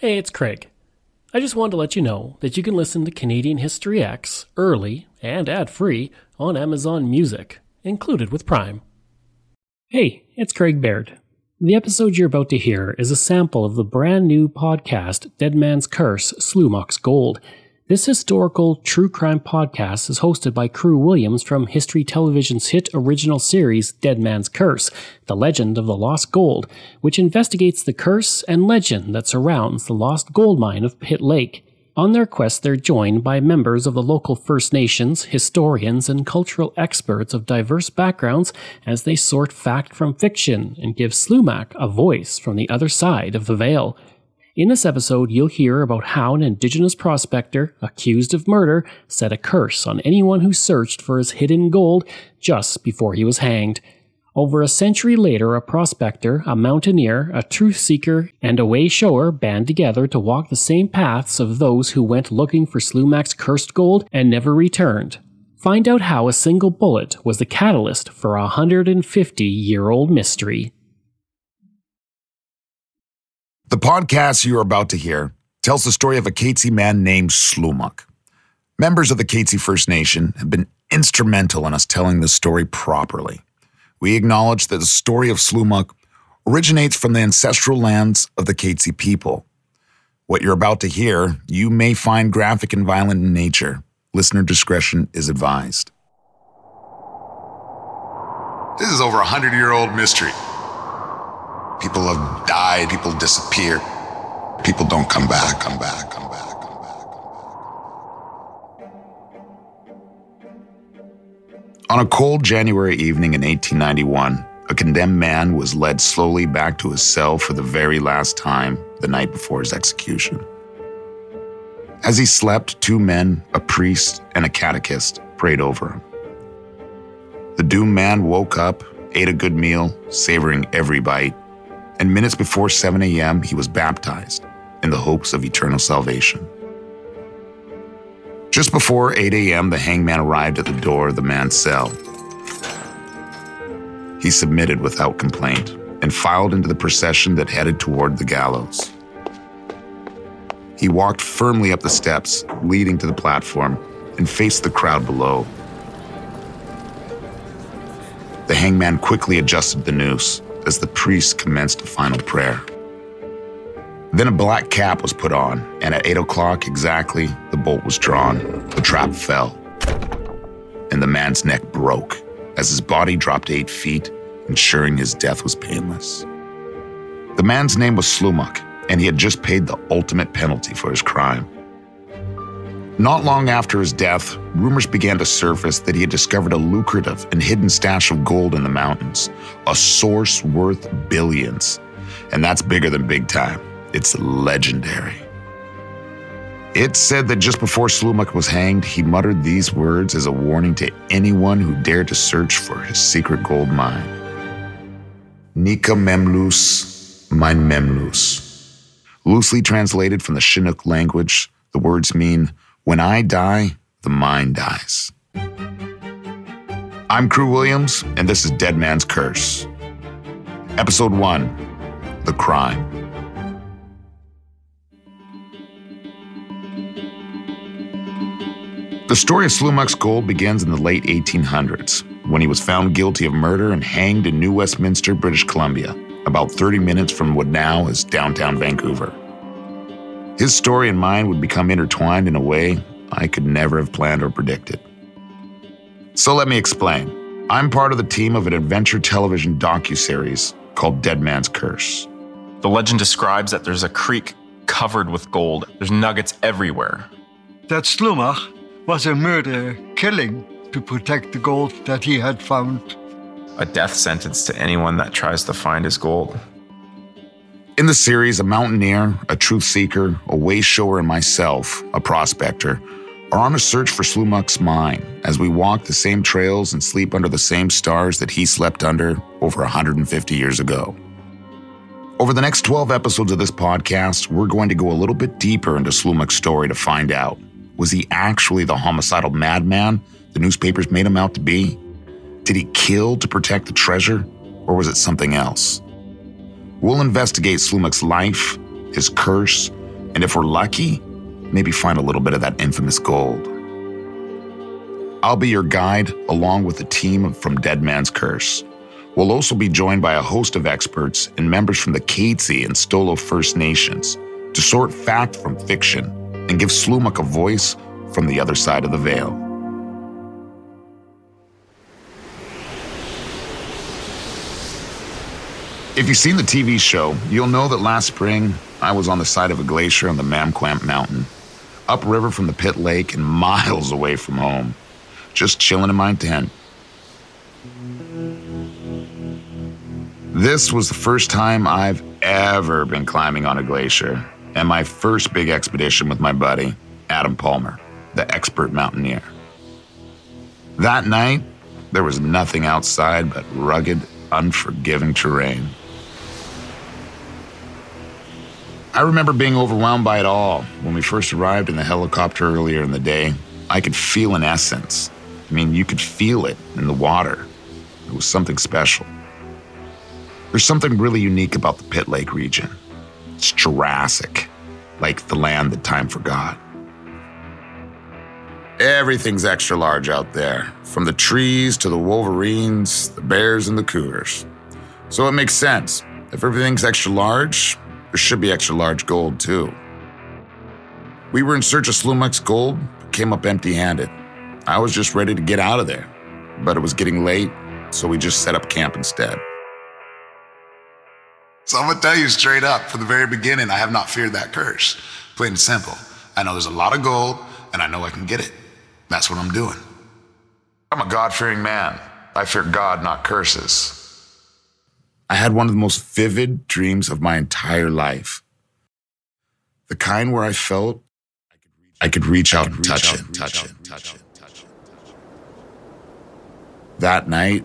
Hey, it's Craig. I just wanted to let you know that you can listen to Canadian History X early and ad free on Amazon Music, included with Prime. Hey, it's Craig Baird. The episode you're about to hear is a sample of the brand new podcast Dead Man's Curse Slumach's Gold this historical true crime podcast is hosted by Kru Williams from History Television's hit original series Dead Man's Curse, The Legend of the Lost Gold, which investigates the curse and legend that surrounds the lost gold mine of Pitt Lake. On their quest, they're joined by members of the local First Nations, historians, and cultural experts of diverse backgrounds as they sort fact from fiction and give Slumach a voice from the other side of the veil. In this episode, you'll hear about how an indigenous prospector, accused of murder, set a curse on anyone who searched for his hidden gold just before he was hanged. Over a century later, a prospector, a mountaineer, a truth seeker, and a way shower band together to walk the same paths of those who went looking for Slumach's cursed gold and never returned. Find out how a single bullet was the catalyst for a 150 year old mystery. The podcast you are about to hear tells the story of a Katzie man named Slumach. Members of the Katzie First Nation have been instrumental in us telling this story properly. We acknowledge that the story of Slumach originates from the ancestral lands of the Katzie people. What you're about to hear, you may find graphic and violent in nature. Listener discretion is advised. This is over a hundred year old mystery. People have died, people disappear. People don't come back, come back, come back, come back, come back. On a cold January evening in 1891, a condemned man was led slowly back to his cell for the very last time the night before his execution. As he slept, two men, a priest and a catechist, prayed over him. The doomed man woke up, ate a good meal, savoring every bite, and minutes before 7 a.m., he was baptized in the hopes of eternal salvation. Just before 8 a.m., the hangman arrived at the door of the man's cell. He submitted without complaint and filed into the procession that headed toward the gallows. He walked firmly up the steps leading to the platform and faced the crowd below. The hangman quickly adjusted the noose as the priest commenced a final prayer. Then a black cap was put on, and at 8 o'clock exactly, the bolt was drawn. The trap fell, and the man's neck broke as his body dropped eight feet, ensuring his death was painless. The man's name was Slumach, and he had just paid the ultimate penalty for his crime. Not long after his death, rumors began to surface that he had discovered a lucrative and hidden stash of gold in the mountains, a source worth billions. And that's bigger than big time. It's legendary. It's said that just before Slumach was hanged, he muttered these words as a warning to anyone who dared to search for his secret gold mine. Nika memlus, mein memlus. Loosely translated from the Chinook language, the words mean when I die, the mind dies. I'm Kru Williams, and this is Dead Man's Curse. Episode 1 The Crime. The story of Slumach's gold begins in the late 1800s when he was found guilty of murder and hanged in New Westminster, British Columbia, about 30 minutes from what now is downtown Vancouver. His story and mine would become intertwined in a way I could never have planned or predicted. So let me explain. I'm part of the team of an adventure television docu-series called Dead Man's Curse. The legend describes that there's a creek covered with gold. There's nuggets everywhere. That Slumach was a murderer killing to protect the gold that he had found. A death sentence to anyone that tries to find his gold. In the series, a mountaineer, a truth seeker, a way shower, and myself, a prospector, are on a search for Slumach's mine as we walk the same trails and sleep under the same stars that he slept under over 150 years ago. Over the next 12 episodes of this podcast, we're going to go a little bit deeper into Slumach's story to find out was he actually the homicidal madman the newspapers made him out to be? Did he kill to protect the treasure, or was it something else? We'll investigate Slumach's life, his curse, And if we're lucky, maybe find a little bit of that infamous gold. I'll be your guide along with a team from Dead Man's Curse. We'll also be joined by a host of experts and members from the Katzie and Stó:lō First Nations to sort fact from fiction and give Slumach a voice from the other side of the veil. If you've seen the TV show, you'll know that last spring I was on the side of a glacier on the Mamquam Mountain, upriver from the Pitt Lake and miles away from home, just chilling in my tent. This was the first time I've ever been climbing on a glacier, and my first big expedition with my buddy, Adam Palmer, the expert mountaineer. That night, there was nothing outside but rugged, unforgiving terrain. I remember being overwhelmed by it all. When we first arrived in the helicopter earlier in the day, I could feel an essence. I mean, you could feel it in the water. It was something special. There's something really unique about the Pitt Lake region. It's Jurassic, like the land that time forgot. Everything's extra large out there, from the trees to the wolverines, the bears, and the cougars. So it makes sense. If everything's extra large, there should be extra large gold too. We were in search of Slumach's gold, but came up empty handed. I was just ready to get out of there, but it was getting late, so we just set up camp instead. So I'm gonna tell you straight up from the very beginning, I have not feared that curse. Plain and simple. I know there's a lot of gold, and I know I can get it. That's what I'm doing. I'm a God fearing man. I fear God, not curses. I had one of the most vivid dreams of my entire life. The kind where I felt I could reach out and touch it, touch it, touch it, touch it. That night,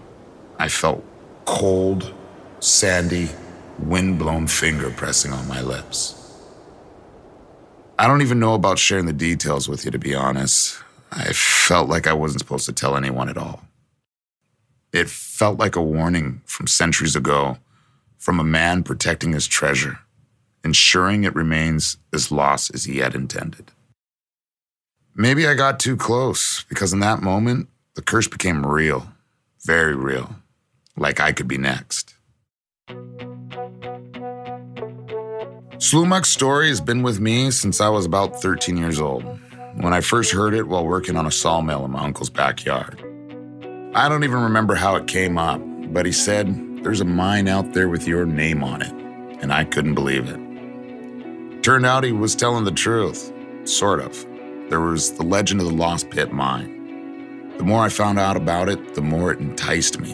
I felt cold, sandy, wind-blown finger pressing on my lips. I don't even know about sharing the details with you, to be honest. I felt like I wasn't supposed to tell anyone at all. It felt like a warning from centuries ago from a man protecting his treasure, ensuring it remains as lost as he had intended. Maybe I got too close because in that moment, the curse became real, very real, like I could be next. Slumach's story has been with me since I was about 13 years old, when I first heard it while working on a sawmill in my uncle's backyard. I don't even remember how it came up, but he said, There's a mine out there with your name on it. And I couldn't believe it. Turned out he was telling the truth, sort of. There was the legend of the Lost Pit Mine. The more I found out about it, the more it enticed me,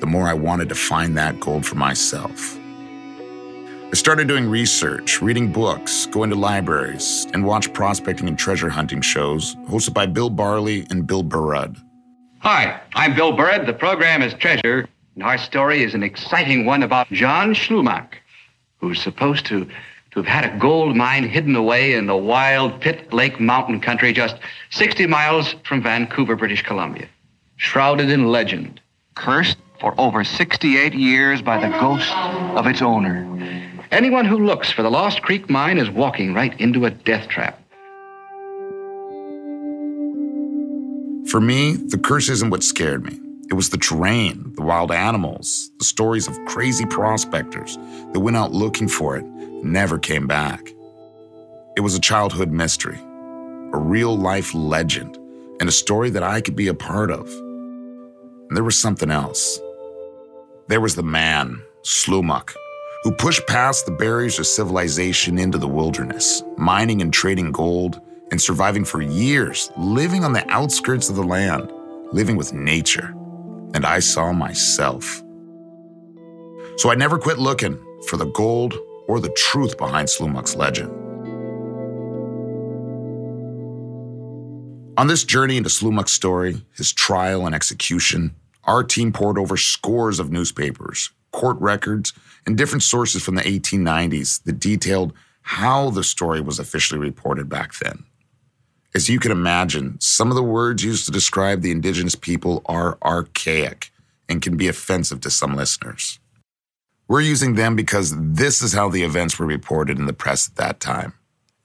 the more I wanted to find that gold for myself. I started doing research, reading books, going to libraries, and watch prospecting and treasure hunting shows hosted by Bill Barlee and Bill Burrud. Hi, I'm Bill Burrud. The program is Treasure, and our story is an exciting one about John Slumach, who's supposed to, to have had a gold mine hidden away in the wild Pitt Lake mountain country just 60 miles from Vancouver, British Columbia. Shrouded in legend, cursed for over 68 years by the ghost of its owner. Anyone who looks for the Lost Creek mine is walking right into a death trap. For me, the curse isn't what scared me. It was the terrain, the wild animals, the stories of crazy prospectors that went out looking for it and never came back. It was a childhood mystery, a real life legend, and a story that I could be a part of. And there was something else. There was the man, Slumach, who pushed past the barriers of civilization into the wilderness, mining and trading gold, and surviving for years, living on the outskirts of the land, living with nature. And I saw myself. So I never quit looking for the gold or the truth behind Slumach's legend. On this journey into Slumach's story, his trial and execution, our team poured over scores of newspapers, court records, and different sources from the 1890s that detailed how the story was officially reported back then. As you can imagine, some of the words used to describe the indigenous people are archaic and can be offensive to some listeners. We're using them because this is how the events were reported in the press at that time.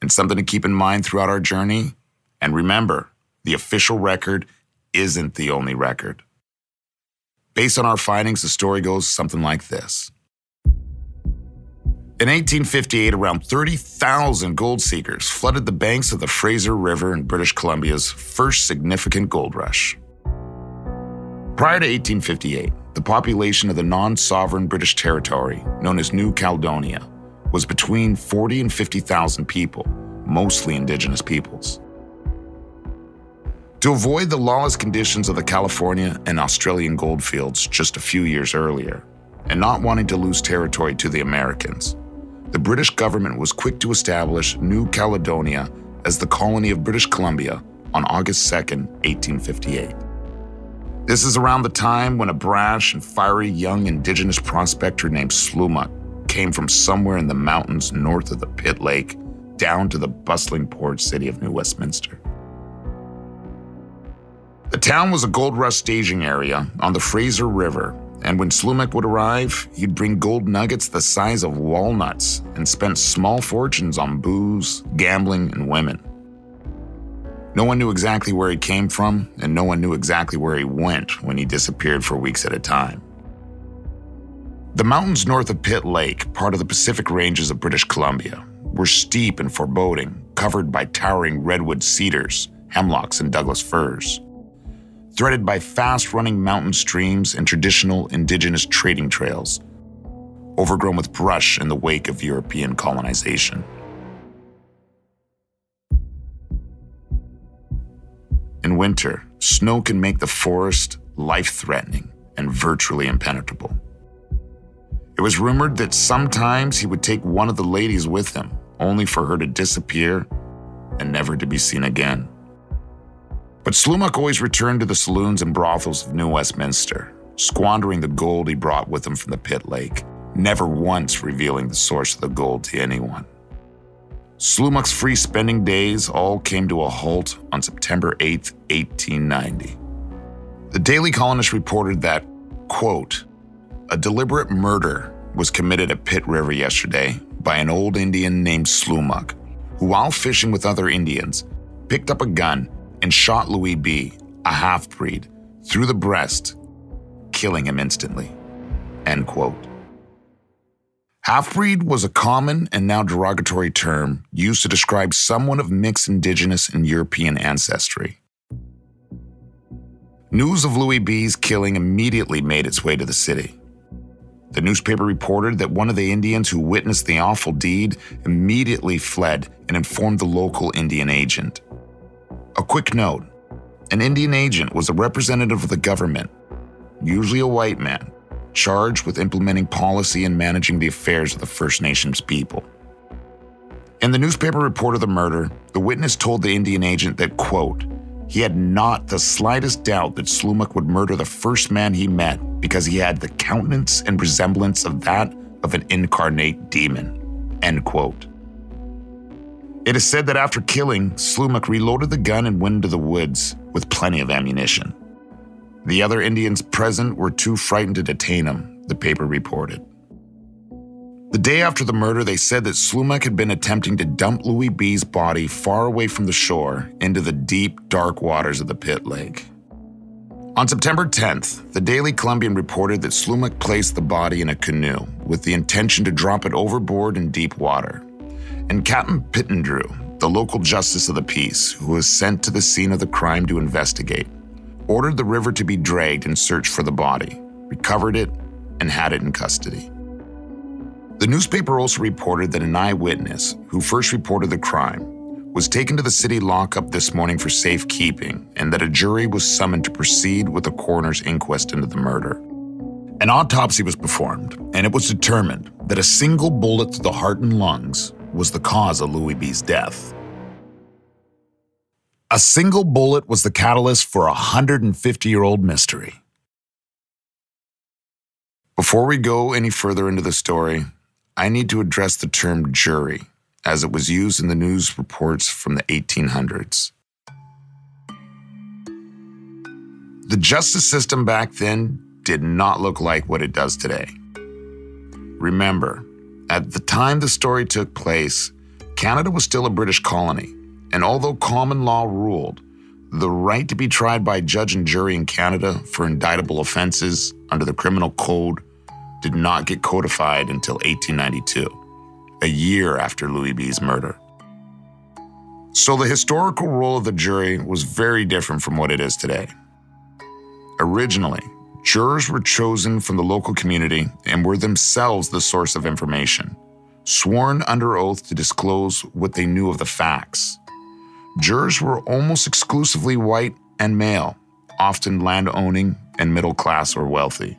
And something to keep in mind throughout our journey. And remember, the official record isn't the only record. Based on our findings, the story goes something like this. In 1858, around 30,000 gold seekers flooded the banks of the Fraser River in British Columbia's first significant gold rush. Prior to 1858, the population of the non sovereign British territory, known as New Caledonia, was between 40 and 50,000 people, mostly indigenous peoples. To avoid the lawless conditions of the California and Australian goldfields just a few years earlier, and not wanting to lose territory to the Americans, the British government was quick to establish New Caledonia as the colony of British Columbia on August 2, 1858. This is around the time when a brash and fiery young indigenous prospector named Slumach came from somewhere in the mountains north of the Pitt Lake down to the bustling port city of New Westminster. The town was a gold rush staging area on the Fraser River, and when Slumach would arrive, he'd bring gold nuggets the size of walnuts and spent small fortunes on booze, gambling, and women. No one knew exactly where he came from, and no one knew exactly where he went when he disappeared for weeks at a time. The mountains north of Pitt Lake, part of the Pacific Ranges of British Columbia, were steep and foreboding, covered by towering redwood cedars, hemlocks, and Douglas firs threaded by fast running mountain streams and traditional indigenous trading trails, overgrown with brush in the wake of European colonization. In winter, snow can make the forest life threatening and virtually impenetrable. It was rumored that sometimes he would take one of the ladies with him, only for her to disappear and never to be seen again. But Slumach always returned to the saloons and brothels of New Westminster, squandering the gold he brought with him from the Pitt Lake, never once revealing the source of the gold to anyone. Slumach's free spending days all came to a halt on September 8, 1890. The Daily Colonist reported that, quote, a deliberate murder was committed at Pitt River yesterday by an old Indian named Slumach, who, while fishing with other Indians, picked up a gun and shot Louis B., a half breed, through the breast, killing him instantly. End quote. Half breed was a common and now derogatory term used to describe someone of mixed indigenous and European ancestry. News of Louis B.'s killing immediately made its way to the city. The newspaper reported that one of the Indians who witnessed the awful deed immediately fled and informed the local Indian agent. A quick note an Indian agent was a representative of the government, usually a white man, charged with implementing policy and managing the affairs of the First Nations people. In the newspaper report of the murder, the witness told the Indian agent that, quote, he had not the slightest doubt that Slumach would murder the first man he met because he had the countenance and resemblance of that of an incarnate demon. End quote. It is said that after killing, Slumach reloaded the gun and went into the woods with plenty of ammunition. The other Indians present were too frightened to detain him, the paper reported. The day after the murder, they said that Slumach had been attempting to dump Louis B.'s body far away from the shore into the deep, dark waters of the Pitt Lake. On September 10th, the Daily Columbian reported that Slumach placed the body in a canoe with the intention to drop it overboard in deep water and Captain Pittendrigh, the local justice of the peace, who was sent to the scene of the crime to investigate, ordered the river to be dragged in search for the body, recovered it, and had it in custody. The newspaper also reported that an eyewitness, who first reported the crime, was taken to the city lockup this morning for safekeeping and that a jury was summoned to proceed with the coroner's inquest into the murder. An autopsy was performed, and it was determined that a single bullet to the heart and lungs was the cause of Louis B.'s death. A single bullet was the catalyst for a 150 year old mystery. Before we go any further into the story, I need to address the term jury as it was used in the news reports from the 1800s. The justice system back then did not look like what it does today. Remember, at the time the story took place, Canada was still a British colony, and although common law ruled, the right to be tried by judge and jury in Canada for indictable offenses under the criminal code did not get codified until 1892, a year after Louis B's murder. So the historical role of the jury was very different from what it is today. Originally, jurors were chosen from the local community and were themselves the source of information, sworn under oath to disclose what they knew of the facts. Jurors were almost exclusively white and male, often land owning and middle class or wealthy.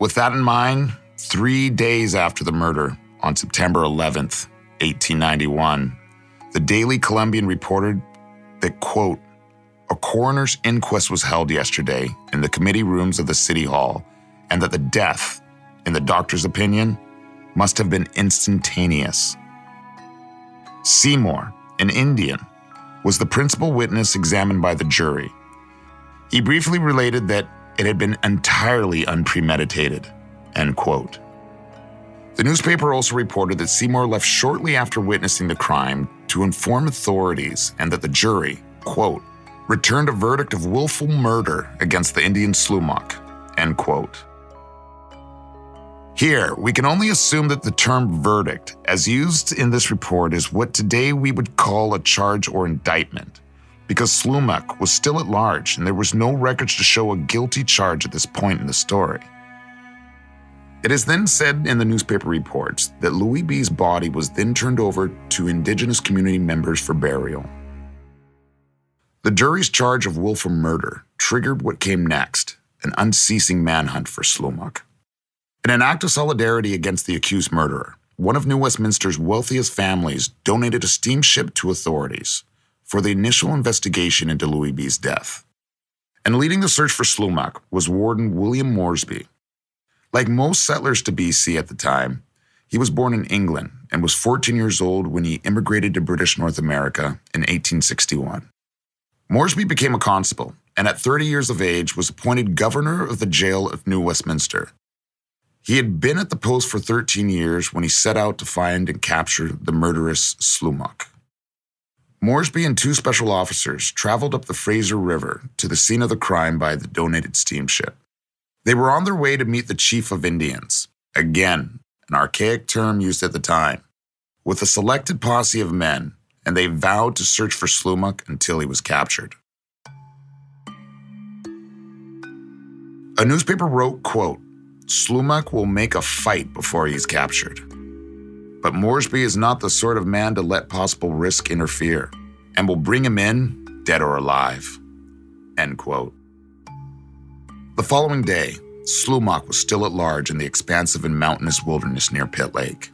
With that in mind, three days after the murder, on September 11th, 1891, the Daily Columbian reported that, quote, a coroner's inquest was held yesterday in the committee rooms of the City Hall, and that the death, in the doctor's opinion, must have been instantaneous. Seymour, an Indian, was the principal witness examined by the jury. He briefly related that it had been entirely unpremeditated, end quote. The newspaper also reported that Seymour left shortly after witnessing the crime to inform authorities and that the jury, quote, returned a verdict of willful murder against the Indian Slumach, end quote. Here, we can only assume that the term verdict, as used in this report, is what today we would call a charge or indictment, because Slumach was still at large and there was no records to show a guilty charge at this point in the story. It is then said in the newspaper reports that Louis B's body was then turned over to Indigenous community members for burial. The jury's charge of willful murder triggered what came next an unceasing manhunt for Slumach. In an act of solidarity against the accused murderer, one of New Westminster's wealthiest families donated a steamship to authorities for the initial investigation into Louis B's death. And leading the search for Slumach was Warden William Moresby. Like most settlers to BC at the time, he was born in England and was 14 years old when he immigrated to British North America in 1861. Moresby became a constable and at 30 years of age was appointed governor of the jail of New Westminster. He had been at the post for 13 years when he set out to find and capture the murderous Slumach. Moresby and two special officers traveled up the Fraser River to the scene of the crime by the donated steamship. They were on their way to meet the chief of Indians, again, an archaic term used at the time, with a selected posse of men and they vowed to search for Slumach until he was captured. A newspaper wrote, quote, Slumach will make a fight before he's captured. But Moresby is not the sort of man to let possible risk interfere, and will bring him in, dead or alive. End quote. The following day, Slumach was still at large in the expansive and mountainous wilderness near Pitt Lake.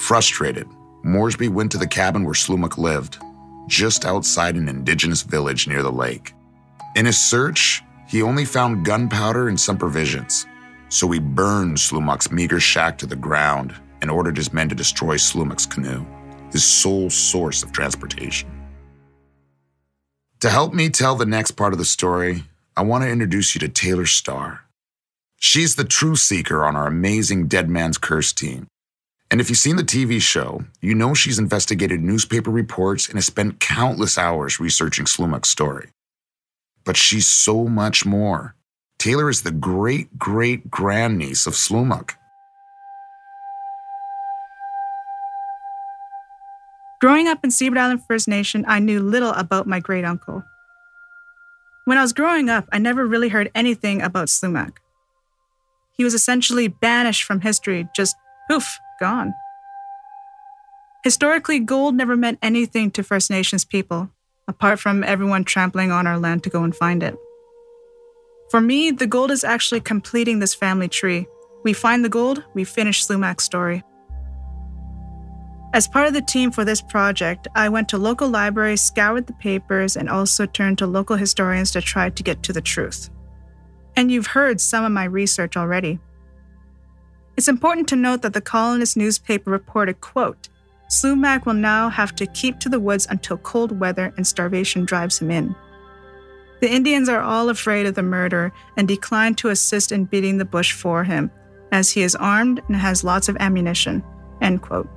Frustrated, Moresby went to the cabin where Slumach lived, just outside an indigenous village near the lake. In his search, he only found gunpowder and some provisions, so he burned Slumach's meager shack to the ground and ordered his men to destroy Slumach's canoe, his sole source of transportation. To help me tell the next part of the story, I want to introduce you to Taylor Starr. She's the true seeker on our amazing Dead Man's Curse team. And if you've seen the TV show, you know she's investigated newspaper reports and has spent countless hours researching Slumach's story. But she's so much more. Taylor is the great great grandniece of Slumach. Growing up in Seabird Island First Nation, I knew little about my great uncle. When I was growing up, I never really heard anything about Slumach. He was essentially banished from history, just poof, gone. Historically, gold never meant anything to First Nations people, apart from everyone trampling on our land to go and find it. For me, the gold is actually completing this family tree. We find the gold, we finish Slumach's story. As part of the team for this project, I went to local libraries, scoured the papers, and also turned to local historians to try to get to the truth. And you've heard some of my research already. It's important to note that the colonist newspaper reported, quote, Slumach will now have to keep to the woods until cold weather and starvation drives him in. The Indians are all afraid of the murder and decline to assist in beating the bush for him, as he is armed and has lots of ammunition. End quote.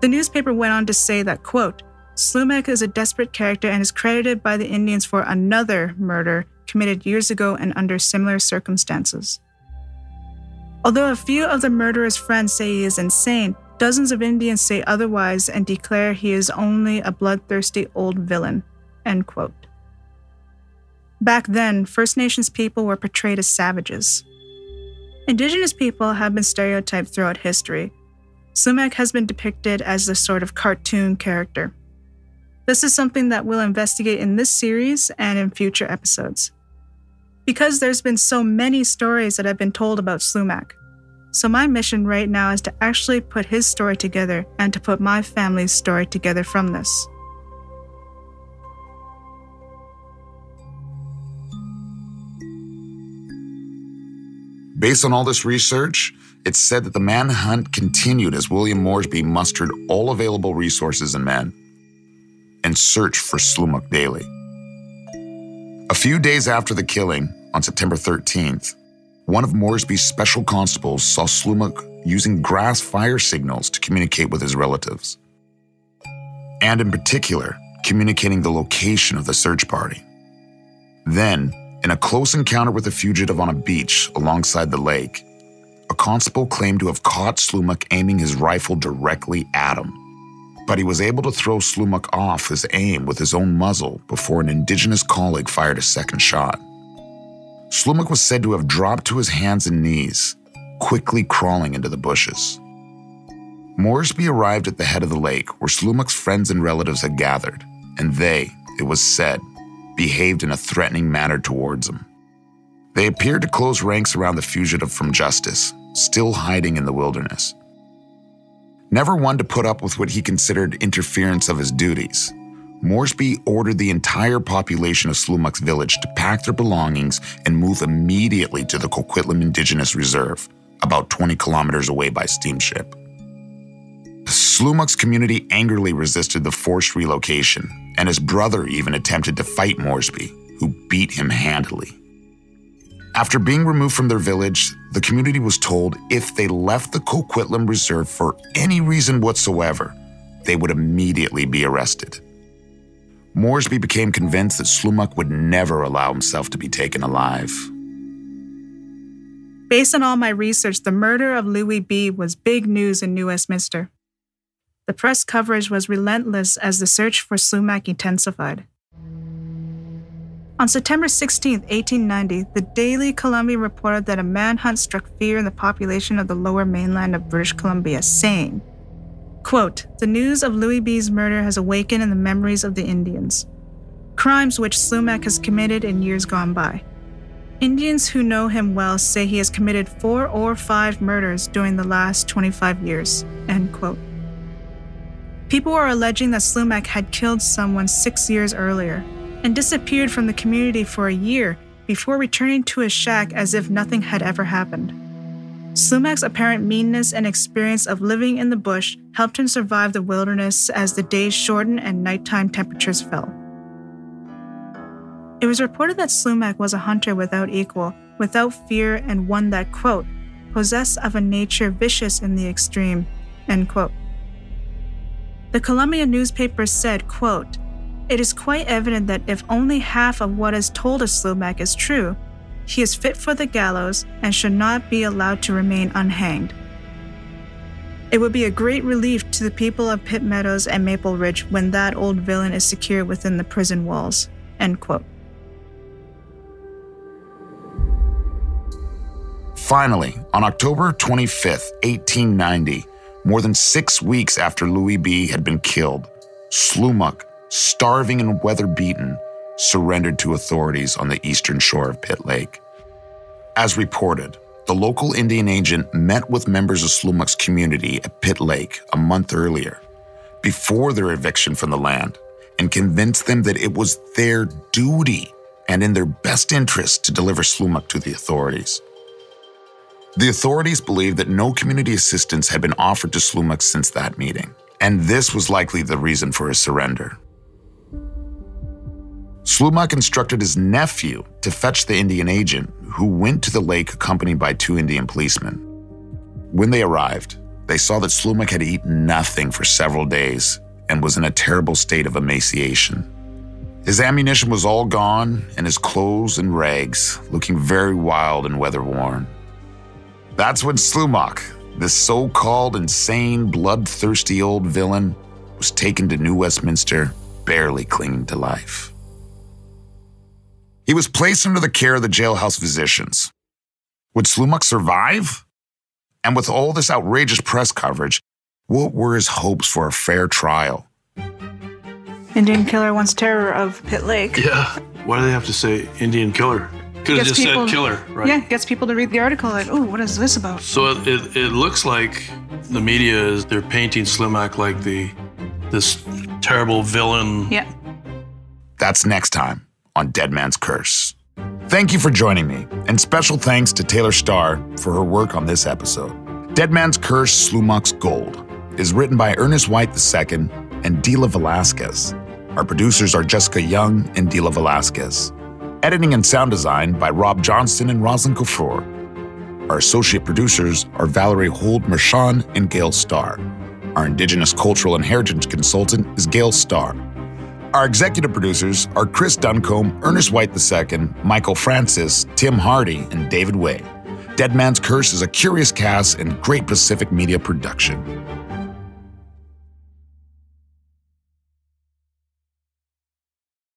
The newspaper went on to say that, quote, Slumach is a desperate character and is credited by the Indians for another murder committed years ago and under similar circumstances. Although a few of the murderer's friends say he is insane, dozens of Indians say otherwise and declare he is only a bloodthirsty old villain. End quote. Back then, First Nations people were portrayed as savages. Indigenous people have been stereotyped throughout history. Slumach has been depicted as a sort of cartoon character. This is something that we'll investigate in this series and in future episodes. Because there's been so many stories that have been told about Slumach. So, my mission right now is to actually put his story together and to put my family's story together from this. Based on all this research, it's said that the manhunt continued as William Moresby mustered all available resources and men and searched for Slumach daily. A few days after the killing, on September 13th, one of Moresby's special constables saw Slumach using grass fire signals to communicate with his relatives, and in particular, communicating the location of the search party. Then, in a close encounter with a fugitive on a beach alongside the lake, a constable claimed to have caught Slumach aiming his rifle directly at him. But he was able to throw Slumach off his aim with his own muzzle before an indigenous colleague fired a second shot. Slumach was said to have dropped to his hands and knees, quickly crawling into the bushes. Moresby arrived at the head of the lake where Slumach's friends and relatives had gathered, and they, it was said, behaved in a threatening manner towards him. They appeared to close ranks around the fugitive from justice, still hiding in the wilderness. Never one to put up with what he considered interference of his duties, Moresby ordered the entire population of Slumach's village to pack their belongings and move immediately to the Coquitlam Indigenous Reserve, about 20 kilometers away by steamship. Slumach's community angrily resisted the forced relocation, and his brother even attempted to fight Moresby, who beat him handily. After being removed from their village, the community was told if they left the Coquitlam Reserve for any reason whatsoever, they would immediately be arrested. Moresby became convinced that Slumach would never allow himself to be taken alive. Based on all my research, the murder of Louis B. was big news in New Westminster. The press coverage was relentless as the search for Slumach intensified. On September 16, 1890, the Daily Columbia reported that a manhunt struck fear in the population of the lower mainland of British Columbia, saying, quote, The news of Louis B.'s murder has awakened in the memories of the Indians, crimes which Slumach has committed in years gone by. Indians who know him well say he has committed four or five murders during the last 25 years. End quote. People are alleging that Slumach had killed someone six years earlier and disappeared from the community for a year before returning to his shack as if nothing had ever happened. Slumach's apparent meanness and experience of living in the bush helped him survive the wilderness as the days shortened and nighttime temperatures fell. It was reported that Slumach was a hunter without equal, without fear, and one that, quote, possessed of a nature vicious in the extreme, end quote. The Columbia newspaper said, quote, It is quite evident that if only half of what is told of Slumach is true, he is fit for the gallows and should not be allowed to remain unhanged. It would be a great relief to the people of Pitt Meadows and Maple Ridge when that old villain is secure within the prison walls. End quote. Finally, on October 25, 1890, more than six weeks after Louis B. had been killed, Slumach, starving and weather beaten, surrendered to authorities on the eastern shore of Pitt Lake. As reported, the local Indian agent met with members of Slumach's community at Pitt Lake a month earlier, before their eviction from the land, and convinced them that it was their duty and in their best interest to deliver Slumach to the authorities. The authorities believed that no community assistance had been offered to Slumach since that meeting, and this was likely the reason for his surrender. Slumach instructed his nephew to fetch the Indian agent, who went to the lake accompanied by two Indian policemen. When they arrived, they saw that Slumach had eaten nothing for several days and was in a terrible state of emaciation. His ammunition was all gone, and his clothes and rags, looking very wild and weather worn. That's when Slumach, this so called insane, bloodthirsty old villain, was taken to New Westminster, barely clinging to life. He was placed under the care of the jailhouse physicians. Would Slumach survive? And with all this outrageous press coverage, what were his hopes for a fair trial? Indian killer wants terror of Pitt Lake. Yeah. Why do they have to say Indian killer? Could have Gets just people- said killer, right? Yeah, gets people to read the article like, oh, what is this about? So it, it, it looks like the media is they're painting Slimak like the this terrible villain. Yeah. That's next time on Dead Man's Curse. Thank you for joining me, and special thanks to Taylor Starr for her work on this episode. Dead Man's Curse Slumach's Gold is written by Ernest White II and Dila Velasquez. Our producers are Jessica Young and Dila Velasquez. Editing and sound design by Rob Johnston and Roslyn Kafur. Our associate producers are Valerie Hold Mershon and Gail Starr. Our Indigenous Cultural and Heritage consultant is Gail Starr. Our executive producers are Chris Duncombe, Ernest White II, Michael Francis, Tim Hardy, and David Way. Dead Man's Curse is a Curious Cast and Great Pacific Media production.